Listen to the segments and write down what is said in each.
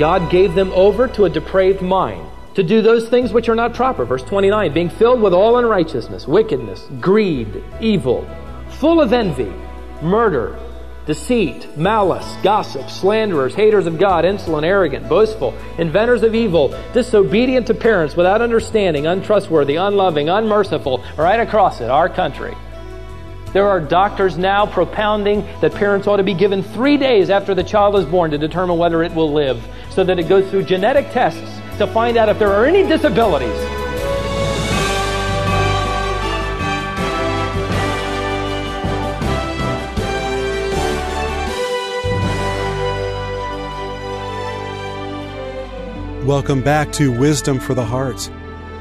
God gave them over to a depraved mind to do those things which are not proper. Verse 29 being filled with all unrighteousness, wickedness, greed, evil, full of envy, murder, deceit, malice, gossip, slanderers, haters of God, insolent, arrogant, boastful, inventors of evil, disobedient to parents, without understanding, untrustworthy, unloving, unmerciful, right across it, our country. There are doctors now propounding that parents ought to be given three days after the child is born to determine whether it will live, so that it goes through genetic tests to find out if there are any disabilities. Welcome back to Wisdom for the Heart.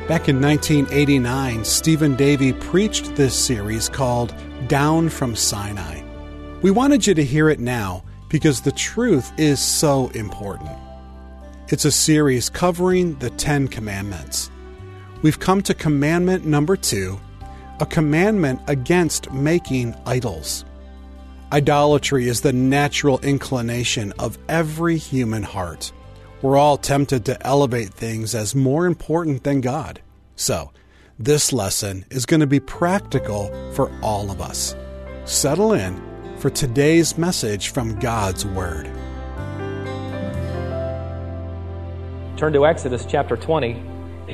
Back in 1989, Stephen Davey preached this series called Down from Sinai. We wanted you to hear it now because the truth is so important. It's a series covering the Ten Commandments. We've come to commandment number two, a commandment against making idols. Idolatry is the natural inclination of every human heart. We're all tempted to elevate things as more important than God. So, this lesson is going to be practical for all of us. Settle in for today's message from God's Word. Turn to Exodus chapter 20.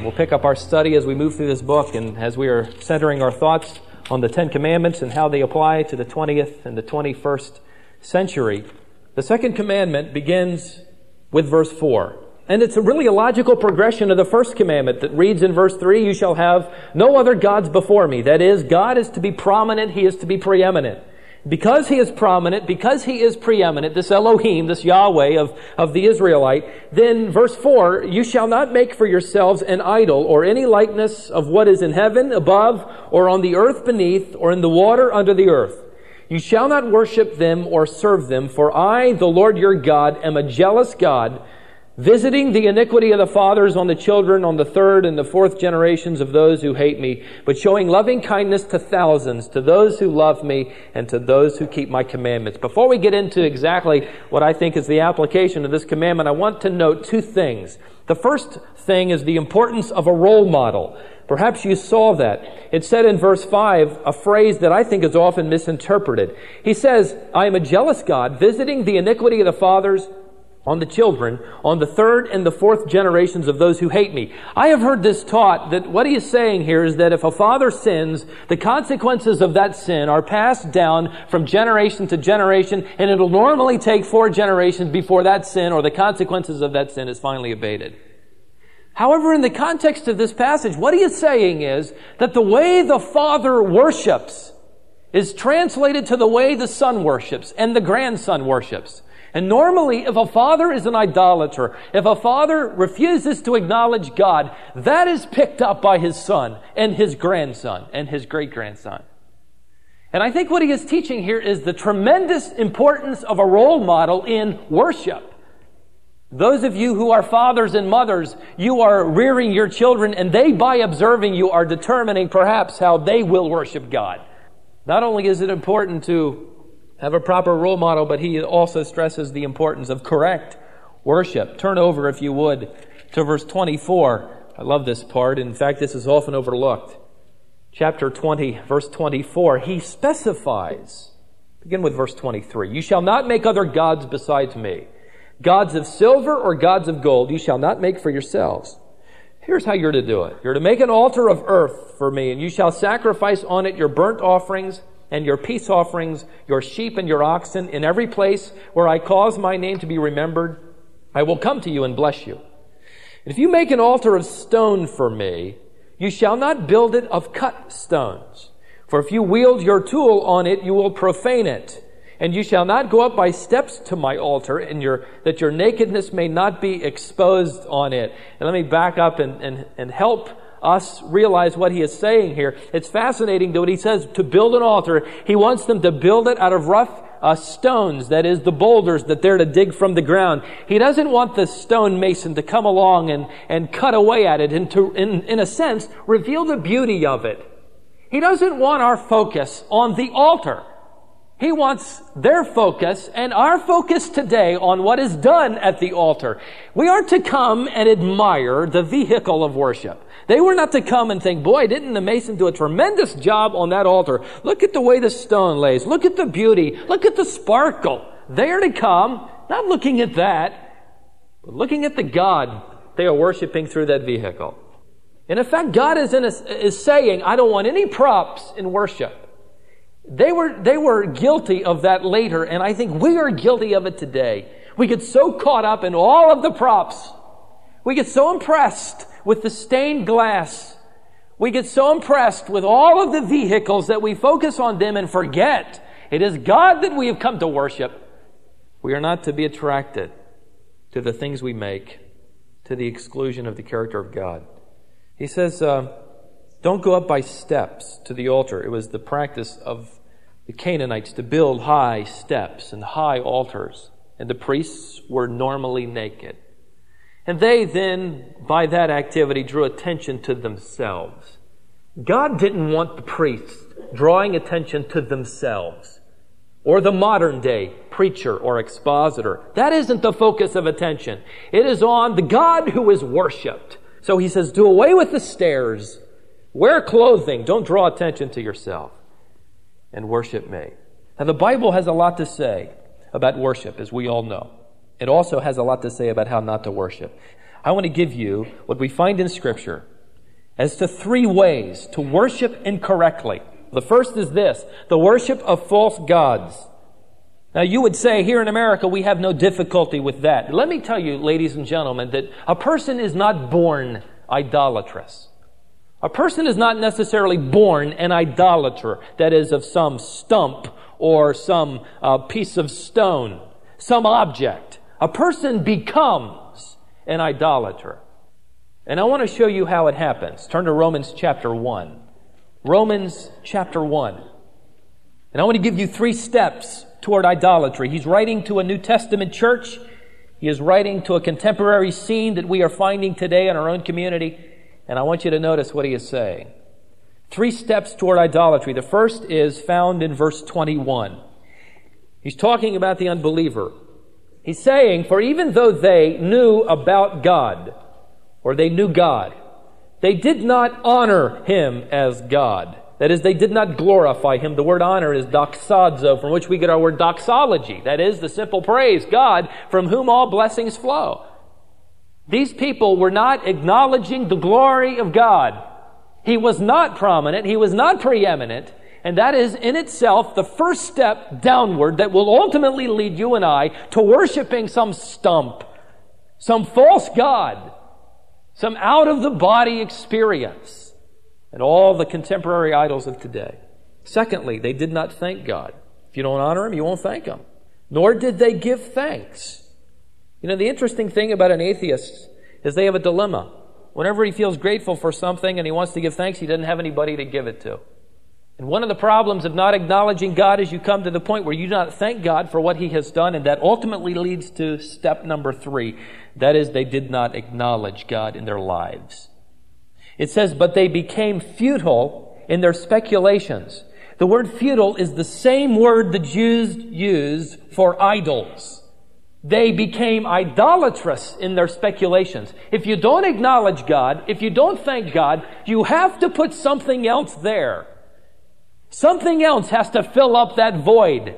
We'll pick up our study as we move through this book and as we are centering our thoughts on the Ten Commandments and how they apply to the 20th and the 21st century. The second commandment begins with verse 4. And it's a really a logical progression of the first commandment that reads in verse 3, You shall have no other gods before me. That is, God is to be prominent, He is to be preeminent because he is prominent, because he is preeminent, this Elohim, this Yahweh of, of the Israelite, then verse 4, you shall not make for yourselves an idol or any likeness of what is in heaven above or on the earth beneath or in the water under the earth. You shall not worship them or serve them, for I, the Lord your God, am a jealous God, visiting the iniquity of the fathers on the children on the third and the fourth generations of those who hate me, but showing loving kindness to thousands, to those who love me and to those who keep my commandments. Before we get into exactly what I think is the application of this commandment, I want to note two things. The first thing is the importance of a role model. Perhaps you saw that. It said in verse 5 a phrase that I think is often misinterpreted. He says, I am a jealous God, visiting the iniquity of the fathers on the children, on the third and the fourth generations of those who hate me. I have heard this taught that what he is saying here is that if a father sins, the consequences of that sin are passed down from generation to generation, and it'll normally take four generations before that sin or the consequences of that sin is finally abated. However, in the context of this passage, what he is saying is that the way the father worships is translated to the way the son worships and the grandson worships. And normally, if a father is an idolater, if a father refuses to acknowledge God, that is picked up by his son and his grandson and his great grandson. And I think what he is teaching here is the tremendous importance of a role model in worship. Those of you who are fathers and mothers, you are rearing your children, and they, by observing you, are determining perhaps how they will worship God. Not only is it important to have a proper role model, but he also stresses the importance of correct worship. Turn over, if you would, to verse 24. I love this part. In fact, this is often overlooked. Chapter 20, verse 24. He specifies, begin with verse 23. You shall not make other gods besides me. Gods of silver or gods of gold you shall not make for yourselves. Here's how you're to do it. You're to make an altar of earth for me, and you shall sacrifice on it your burnt offerings and your peace offerings, your sheep and your oxen, in every place where I cause my name to be remembered, I will come to you and bless you. And if you make an altar of stone for me, you shall not build it of cut stones. For if you wield your tool on it, you will profane it. And you shall not go up by steps to my altar, and your, that your nakedness may not be exposed on it. And let me back up and, and, and help us realize what he is saying here. It's fascinating that what he says to build an altar, he wants them to build it out of rough uh, stones, that is, the boulders that they're to dig from the ground. He doesn't want the stone mason to come along and, and cut away at it and to, in, in a sense, reveal the beauty of it. He doesn't want our focus on the altar. He wants their focus and our focus today on what is done at the altar. We are to come and admire the vehicle of worship. They were not to come and think, boy, didn't the mason do a tremendous job on that altar? Look at the way the stone lays. Look at the beauty. Look at the sparkle. They are to come, not looking at that, but looking at the God they are worshiping through that vehicle. And in fact, God is, a, is saying, I don't want any props in worship. They were, they were guilty of that later, and I think we are guilty of it today. We get so caught up in all of the props. We get so impressed with the stained glass. We get so impressed with all of the vehicles that we focus on them and forget it is God that we have come to worship. We are not to be attracted to the things we make to the exclusion of the character of God. He says, uh, don't go up by steps to the altar. It was the practice of the Canaanites to build high steps and high altars, and the priests were normally naked. And they then, by that activity, drew attention to themselves. God didn't want the priests drawing attention to themselves or the modern day preacher or expositor. That isn't the focus of attention. It is on the God who is worshiped. So he says, do away with the stairs Wear clothing. Don't draw attention to yourself. And worship me. Now, the Bible has a lot to say about worship, as we all know. It also has a lot to say about how not to worship. I want to give you what we find in Scripture as to three ways to worship incorrectly. The first is this the worship of false gods. Now, you would say here in America, we have no difficulty with that. Let me tell you, ladies and gentlemen, that a person is not born idolatrous. A person is not necessarily born an idolater, that is, of some stump or some uh, piece of stone, some object. A person becomes an idolater. And I want to show you how it happens. Turn to Romans chapter 1. Romans chapter 1. And I want to give you three steps toward idolatry. He's writing to a New Testament church. He is writing to a contemporary scene that we are finding today in our own community. And I want you to notice what he is saying. Three steps toward idolatry. The first is found in verse 21. He's talking about the unbeliever. He's saying, For even though they knew about God, or they knew God, they did not honor him as God. That is, they did not glorify him. The word honor is doxazo, from which we get our word doxology. That is the simple praise, God, from whom all blessings flow. These people were not acknowledging the glory of God. He was not prominent. He was not preeminent. And that is in itself the first step downward that will ultimately lead you and I to worshiping some stump, some false God, some out of the body experience, and all the contemporary idols of today. Secondly, they did not thank God. If you don't honor Him, you won't thank Him. Nor did they give thanks. You know, the interesting thing about an atheist is they have a dilemma. Whenever he feels grateful for something and he wants to give thanks, he doesn't have anybody to give it to. And one of the problems of not acknowledging God is you come to the point where you do not thank God for what he has done, and that ultimately leads to step number three. That is, they did not acknowledge God in their lives. It says, but they became futile in their speculations. The word futile is the same word the Jews used for idols they became idolatrous in their speculations. If you don't acknowledge God, if you don't thank God, you have to put something else there. Something else has to fill up that void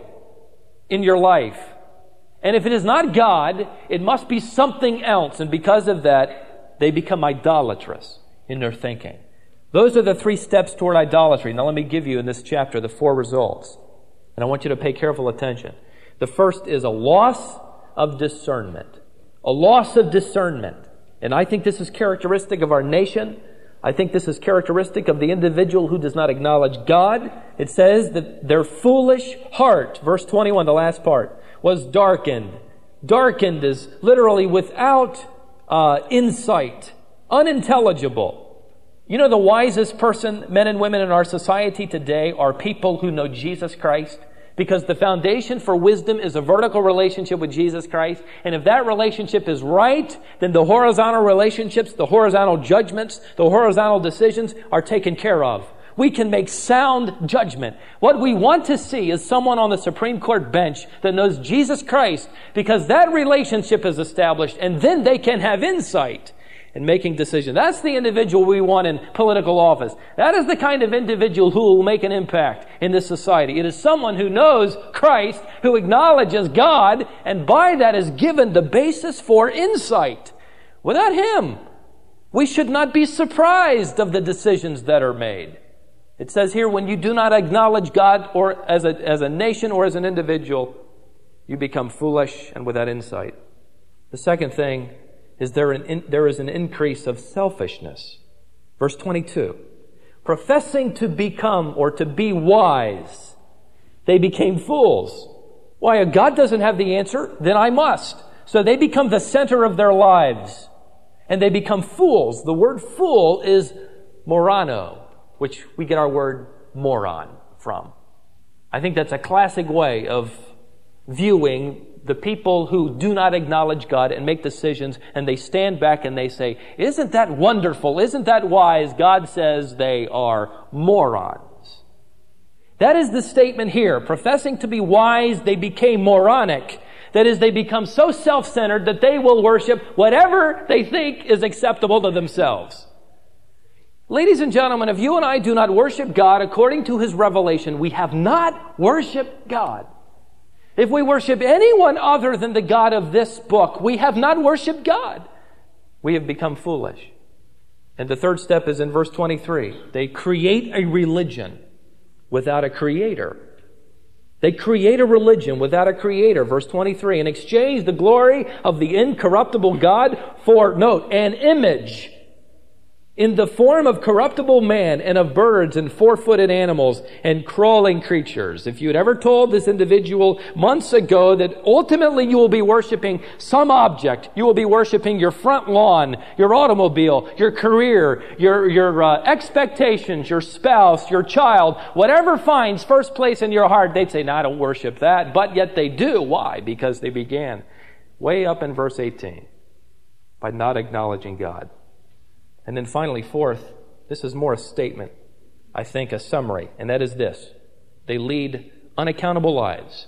in your life. And if it is not God, it must be something else. And because of that, they become idolatrous in their thinking. Those are the three steps toward idolatry. Now let me give you in this chapter the four results. And I want you to pay careful attention. The first is a loss of discernment. A loss of discernment. And I think this is characteristic of our nation. I think this is characteristic of the individual who does not acknowledge God. It says that their foolish heart, verse 21, the last part, was darkened. Darkened is literally without uh, insight, unintelligible. You know, the wisest person, men and women in our society today are people who know Jesus Christ because the foundation for wisdom is a vertical relationship with Jesus Christ. And if that relationship is right, then the horizontal relationships, the horizontal judgments, the horizontal decisions are taken care of. we can make sound judgment. What we want to see is someone on the Supreme Court bench that knows Jesus Christ because that relationship is established and then they can have insight in making decisions. That's the individual we want in political office. That is the kind of individual who will make an impact in this society. It is someone who knows Christ, who acknowledges God, and by that is given the basis for insight. Without Him, we should not be surprised of the decisions that are made. It says here, when you do not acknowledge God or as a, as a nation or as an individual, you become foolish and without insight. The second thing is there, an in, there is an increase of selfishness. Verse 22. Professing to become or to be wise, they became fools. Why, if God doesn't have the answer, then I must. So they become the center of their lives. And they become fools. The word fool is morano, which we get our word moron from. I think that's a classic way of viewing the people who do not acknowledge God and make decisions and they stand back and they say, Isn't that wonderful? Isn't that wise? God says they are morons. That is the statement here. Professing to be wise, they became moronic. That is, they become so self centered that they will worship whatever they think is acceptable to themselves. Ladies and gentlemen, if you and I do not worship God according to His revelation, we have not worshiped God. If we worship anyone other than the God of this book, we have not worshiped God. We have become foolish. And the third step is in verse 23. They create a religion without a creator. They create a religion without a creator. Verse 23. And exchange the glory of the incorruptible God for, note, an image in the form of corruptible man and of birds and four-footed animals and crawling creatures. If you had ever told this individual months ago that ultimately you will be worshiping some object, you will be worshiping your front lawn, your automobile, your career, your, your uh, expectations, your spouse, your child, whatever finds first place in your heart, they'd say, no, I don't worship that. But yet they do. Why? Because they began way up in verse 18 by not acknowledging God. And then finally, fourth, this is more a statement, I think, a summary, and that is this they lead unaccountable lives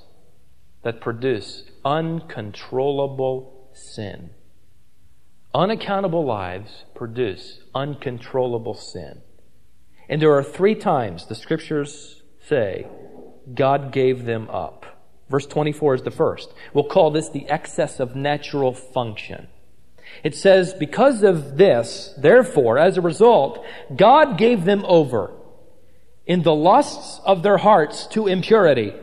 that produce uncontrollable sin. Unaccountable lives produce uncontrollable sin. And there are three times the scriptures say God gave them up. Verse 24 is the first. We'll call this the excess of natural function. It says, because of this, therefore, as a result, God gave them over in the lusts of their hearts to impurity,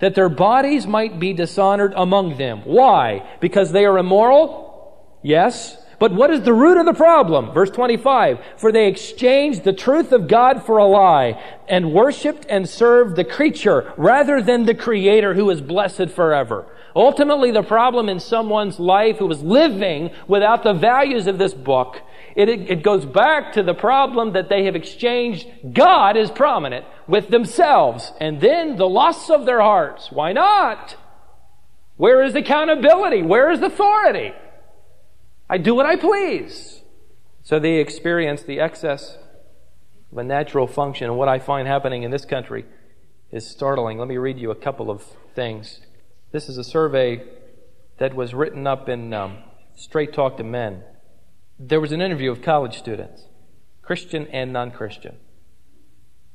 that their bodies might be dishonored among them. Why? Because they are immoral? Yes. But what is the root of the problem? Verse 25. For they exchanged the truth of God for a lie and worshiped and served the creature rather than the creator who is blessed forever. Ultimately, the problem in someone's life who is living without the values of this book, it, it goes back to the problem that they have exchanged God is prominent with themselves and then the lusts of their hearts. Why not? Where is accountability? Where is authority? I do what I please. So they experience the excess of a natural function. And what I find happening in this country is startling. Let me read you a couple of things. This is a survey that was written up in um, Straight Talk to Men. There was an interview of college students, Christian and non Christian.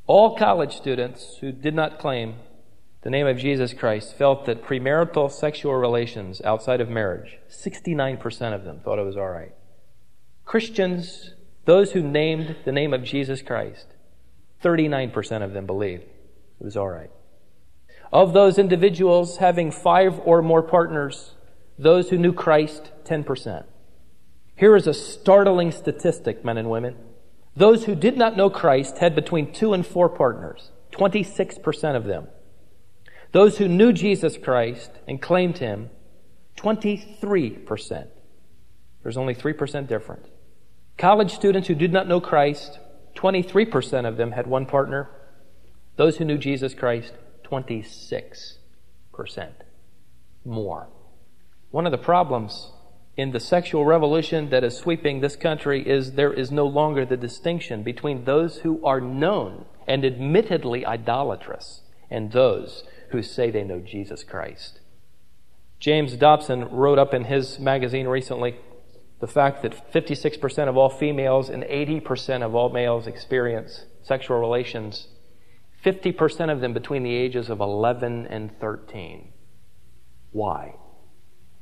All college students who did not claim the name of Jesus Christ felt that premarital sexual relations outside of marriage, 69% of them thought it was all right. Christians, those who named the name of Jesus Christ, 39% of them believed it was all right. Of those individuals having five or more partners, those who knew Christ, 10%. Here is a startling statistic, men and women. Those who did not know Christ had between two and four partners, 26% of them. Those who knew Jesus Christ and claimed him, 23%. There's only 3% difference. College students who did not know Christ, 23% of them had one partner. Those who knew Jesus Christ, 26% more. One of the problems in the sexual revolution that is sweeping this country is there is no longer the distinction between those who are known and admittedly idolatrous, and those who say they know Jesus Christ. James Dobson wrote up in his magazine recently the fact that 56% of all females and 80% of all males experience sexual relations, 50% of them between the ages of 11 and 13. Why?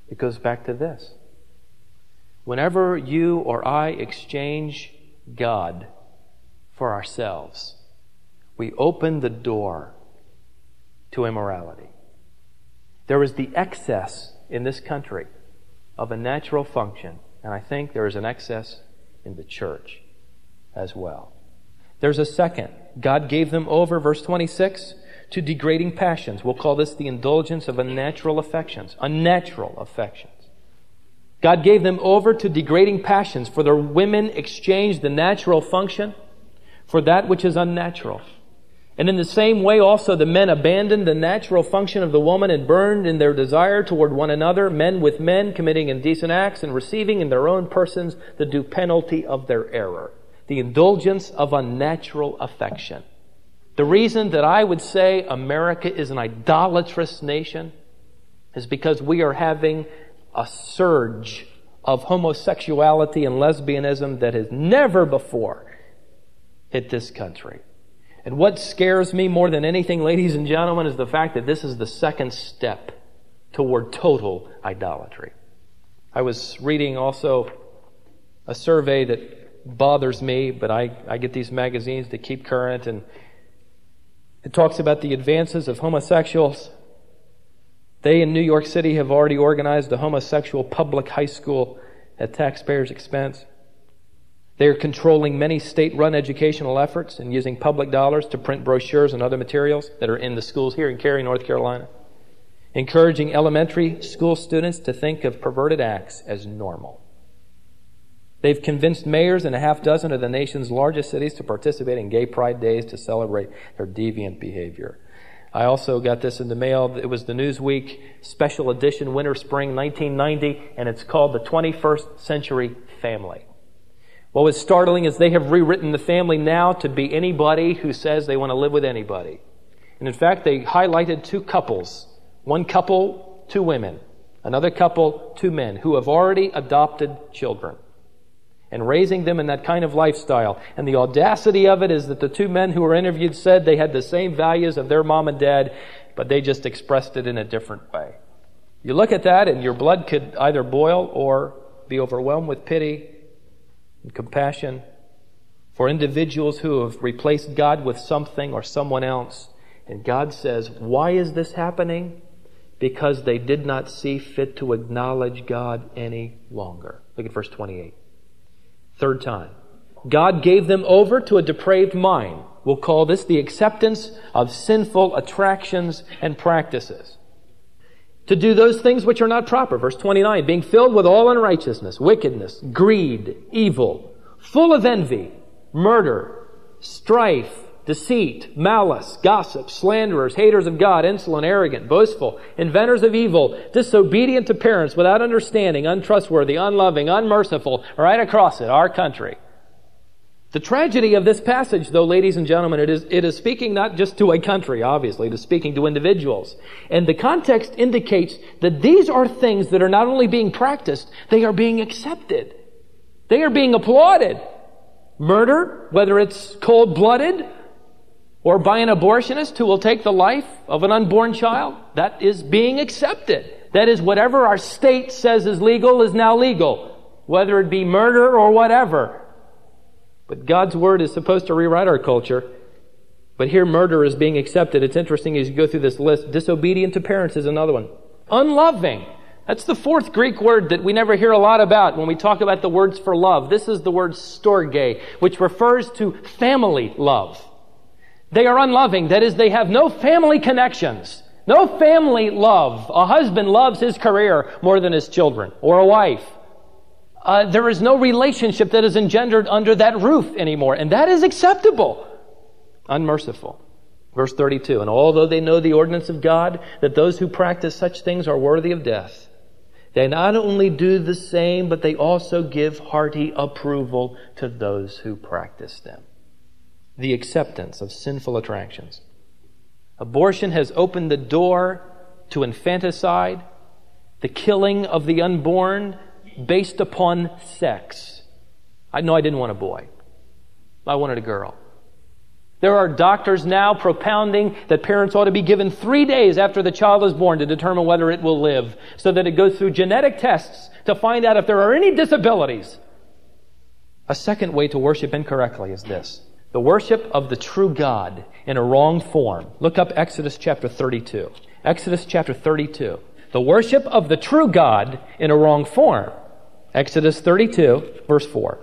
It goes back to this. Whenever you or I exchange God for ourselves, we open the door to immorality. There is the excess in this country of a natural function, and I think there is an excess in the church as well. There's a second. God gave them over, verse 26, to degrading passions. We'll call this the indulgence of unnatural affections. Unnatural affections. God gave them over to degrading passions, for their women exchanged the natural function for that which is unnatural. And in the same way also the men abandoned the natural function of the woman and burned in their desire toward one another, men with men committing indecent acts and receiving in their own persons the due penalty of their error. The indulgence of unnatural affection. The reason that I would say America is an idolatrous nation is because we are having a surge of homosexuality and lesbianism that has never before hit this country. And what scares me more than anything, ladies and gentlemen, is the fact that this is the second step toward total idolatry. I was reading also a survey that bothers me, but I, I get these magazines to keep current, and it talks about the advances of homosexuals. They in New York City have already organized a homosexual public high school at taxpayers' expense. They are controlling many state run educational efforts and using public dollars to print brochures and other materials that are in the schools here in Cary, North Carolina. Encouraging elementary school students to think of perverted acts as normal. They've convinced mayors in a half dozen of the nation's largest cities to participate in gay pride days to celebrate their deviant behavior. I also got this in the mail. It was the Newsweek special edition winter spring 1990 and it's called the 21st century family. What was startling is they have rewritten the family now to be anybody who says they want to live with anybody. And in fact, they highlighted two couples. One couple, two women. Another couple, two men who have already adopted children and raising them in that kind of lifestyle. And the audacity of it is that the two men who were interviewed said they had the same values of their mom and dad, but they just expressed it in a different way. You look at that and your blood could either boil or be overwhelmed with pity and compassion for individuals who have replaced God with something or someone else. And God says, why is this happening? Because they did not see fit to acknowledge God any longer. Look at verse 28. Third time. God gave them over to a depraved mind. We'll call this the acceptance of sinful attractions and practices to do those things which are not proper. Verse 29, being filled with all unrighteousness, wickedness, greed, evil, full of envy, murder, strife, deceit, malice, gossip, slanderers, haters of God, insolent, arrogant, boastful, inventors of evil, disobedient to parents, without understanding, untrustworthy, unloving, unmerciful, right across it, our country. The tragedy of this passage, though, ladies and gentlemen, it is, it is speaking not just to a country, obviously, it is speaking to individuals. And the context indicates that these are things that are not only being practiced, they are being accepted. They are being applauded. Murder, whether it's cold blooded or by an abortionist who will take the life of an unborn child, that is being accepted. That is, whatever our state says is legal is now legal. Whether it be murder or whatever. But God's word is supposed to rewrite our culture. But here murder is being accepted. It's interesting as you go through this list. Disobedient to parents is another one. Unloving. That's the fourth Greek word that we never hear a lot about when we talk about the words for love. This is the word storge, which refers to family love. They are unloving. That is, they have no family connections. No family love. A husband loves his career more than his children, or a wife uh, there is no relationship that is engendered under that roof anymore. And that is acceptable. Unmerciful. Verse 32 And although they know the ordinance of God, that those who practice such things are worthy of death, they not only do the same, but they also give hearty approval to those who practice them. The acceptance of sinful attractions. Abortion has opened the door to infanticide, the killing of the unborn based upon sex. I know I didn't want a boy. I wanted a girl. There are doctors now propounding that parents ought to be given three days after the child is born to determine whether it will live, so that it goes through genetic tests to find out if there are any disabilities. A second way to worship incorrectly is this the worship of the true God in a wrong form. Look up Exodus chapter 32. Exodus chapter 32. The worship of the true God in a wrong form. Exodus 32, verse 4.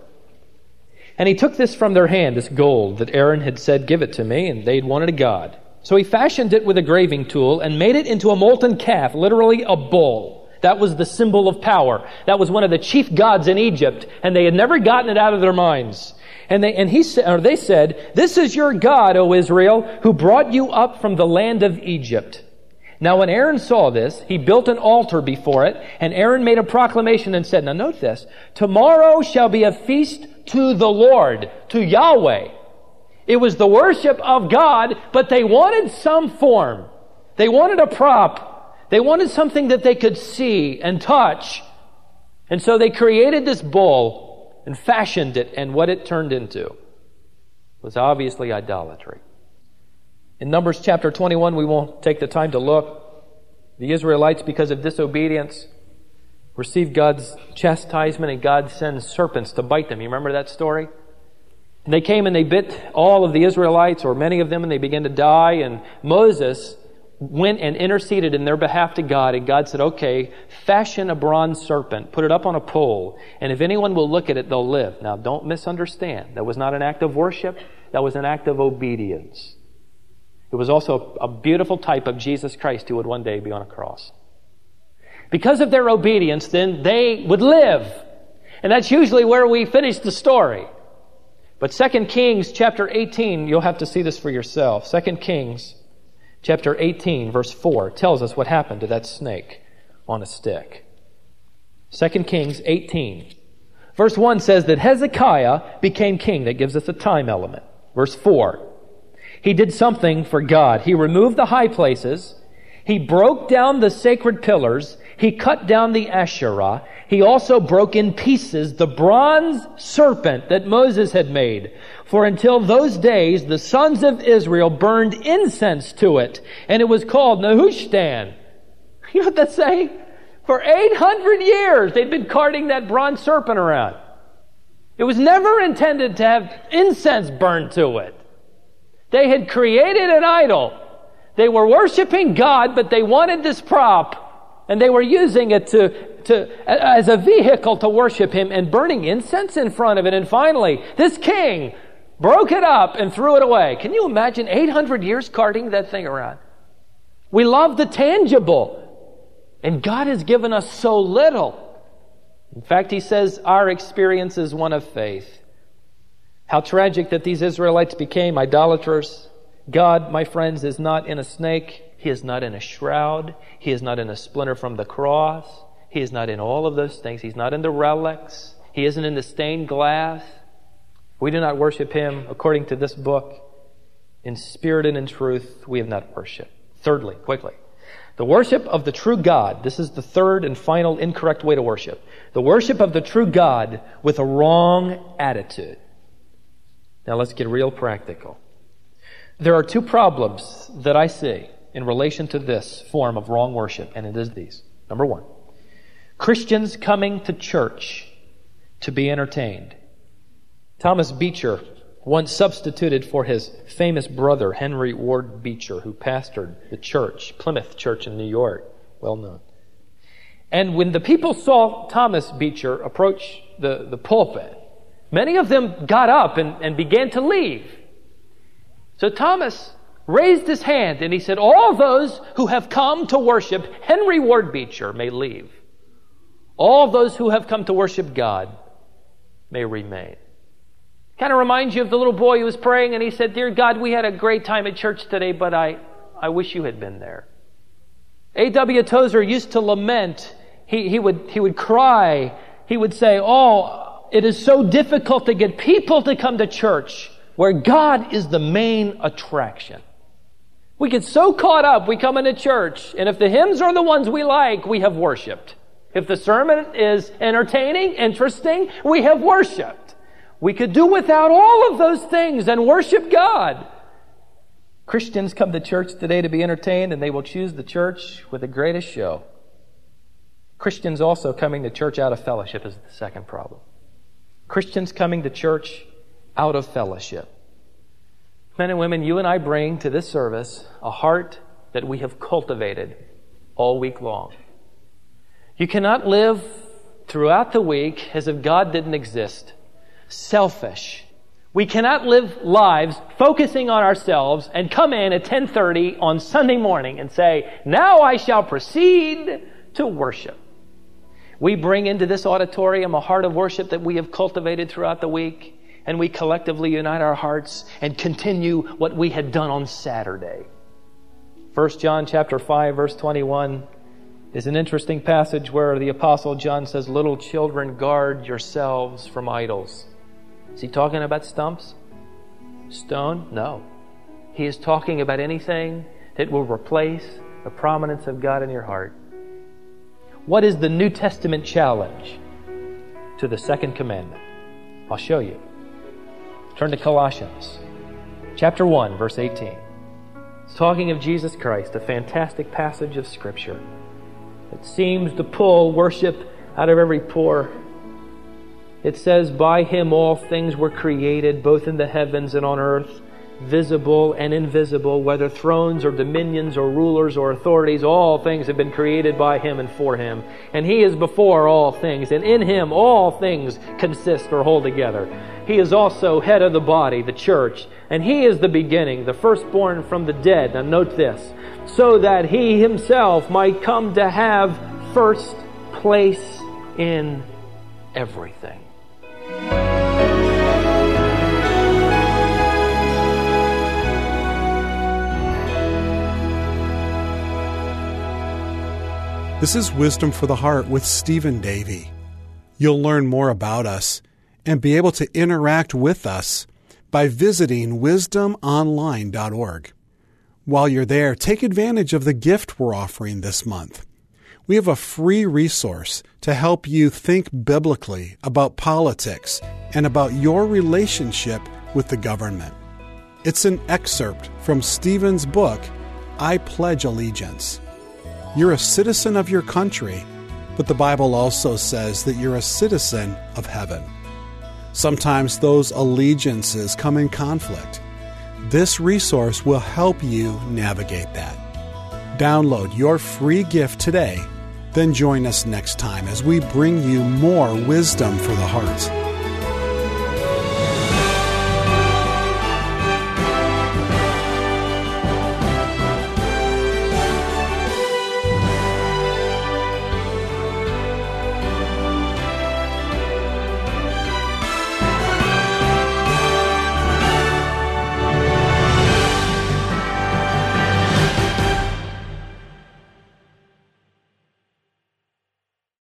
And he took this from their hand, this gold that Aaron had said, Give it to me, and they'd wanted a god. So he fashioned it with a graving tool and made it into a molten calf, literally a bull. That was the symbol of power. That was one of the chief gods in Egypt, and they had never gotten it out of their minds. And they, and he said, or they said, This is your God, O Israel, who brought you up from the land of Egypt. Now when Aaron saw this, he built an altar before it, and Aaron made a proclamation and said, now note this, tomorrow shall be a feast to the Lord, to Yahweh. It was the worship of God, but they wanted some form. They wanted a prop. They wanted something that they could see and touch. And so they created this bull and fashioned it, and what it turned into was obviously idolatry. In Numbers chapter 21, we won't take the time to look. The Israelites, because of disobedience, received God's chastisement and God sends serpents to bite them. You remember that story? And they came and they bit all of the Israelites, or many of them, and they began to die. And Moses went and interceded in their behalf to God, and God said, Okay, fashion a bronze serpent, put it up on a pole, and if anyone will look at it, they'll live. Now, don't misunderstand. That was not an act of worship, that was an act of obedience. It was also a beautiful type of Jesus Christ who would one day be on a cross. Because of their obedience, then they would live. And that's usually where we finish the story. But 2 Kings chapter 18, you'll have to see this for yourself. 2 Kings chapter 18 verse 4 tells us what happened to that snake on a stick. 2 Kings 18. Verse 1 says that Hezekiah became king. That gives us a time element. Verse 4. He did something for God. He removed the high places. He broke down the sacred pillars. He cut down the Asherah. He also broke in pieces the bronze serpent that Moses had made. For until those days, the sons of Israel burned incense to it, and it was called Nehushtan. You know what that's saying? For 800 years, they'd been carting that bronze serpent around. It was never intended to have incense burned to it. They had created an idol. They were worshiping God, but they wanted this prop, and they were using it to, to, as a vehicle to worship Him and burning incense in front of it. And finally, this king broke it up and threw it away. Can you imagine 800 years carting that thing around? We love the tangible, and God has given us so little. In fact, He says our experience is one of faith. How tragic that these Israelites became idolaters. God, my friends, is not in a snake. He is not in a shroud. He is not in a splinter from the cross. He is not in all of those things. He's not in the relics. He isn't in the stained glass. We do not worship Him according to this book. In spirit and in truth, we have not worshiped. Thirdly, quickly, the worship of the true God. This is the third and final incorrect way to worship. The worship of the true God with a wrong attitude. Now let's get real practical. There are two problems that I see in relation to this form of wrong worship, and it is these. Number one, Christians coming to church to be entertained. Thomas Beecher once substituted for his famous brother, Henry Ward Beecher, who pastored the church, Plymouth Church in New York, well known. And when the people saw Thomas Beecher approach the, the pulpit, Many of them got up and, and began to leave. So Thomas raised his hand and he said, All those who have come to worship Henry Ward Beecher may leave. All those who have come to worship God may remain. Kind of reminds you of the little boy who was praying and he said, Dear God, we had a great time at church today, but I, I wish you had been there. A.W. Tozer used to lament. He, he, would, he would cry. He would say, Oh, it is so difficult to get people to come to church where God is the main attraction. We get so caught up, we come into church, and if the hymns are the ones we like, we have worshiped. If the sermon is entertaining, interesting, we have worshiped. We could do without all of those things and worship God. Christians come to church today to be entertained, and they will choose the church with the greatest show. Christians also coming to church out of fellowship is the second problem. Christians coming to church out of fellowship. Men and women, you and I bring to this service a heart that we have cultivated all week long. You cannot live throughout the week as if God didn't exist. Selfish. We cannot live lives focusing on ourselves and come in at 1030 on Sunday morning and say, now I shall proceed to worship. We bring into this auditorium a heart of worship that we have cultivated throughout the week and we collectively unite our hearts and continue what we had done on Saturday. 1 John chapter 5 verse 21 is an interesting passage where the apostle John says, "Little children, guard yourselves from idols." Is he talking about stumps? Stone? No. He is talking about anything that will replace the prominence of God in your heart. What is the New Testament challenge to the second commandment? I'll show you. Turn to Colossians chapter 1, verse 18. It's talking of Jesus Christ, a fantastic passage of Scripture. It seems to pull worship out of every pore. It says, By him all things were created, both in the heavens and on earth visible and invisible, whether thrones or dominions or rulers or authorities, all things have been created by him and for him. And he is before all things, and in him all things consist or hold together. He is also head of the body, the church, and he is the beginning, the firstborn from the dead. Now note this, so that he himself might come to have first place in everything. This is Wisdom for the Heart with Stephen Davey. You'll learn more about us and be able to interact with us by visiting wisdomonline.org. While you're there, take advantage of the gift we're offering this month. We have a free resource to help you think biblically about politics and about your relationship with the government. It's an excerpt from Stephen's book, I Pledge Allegiance. You're a citizen of your country, but the Bible also says that you're a citizen of heaven. Sometimes those allegiances come in conflict. This resource will help you navigate that. Download your free gift today, then join us next time as we bring you more wisdom for the heart.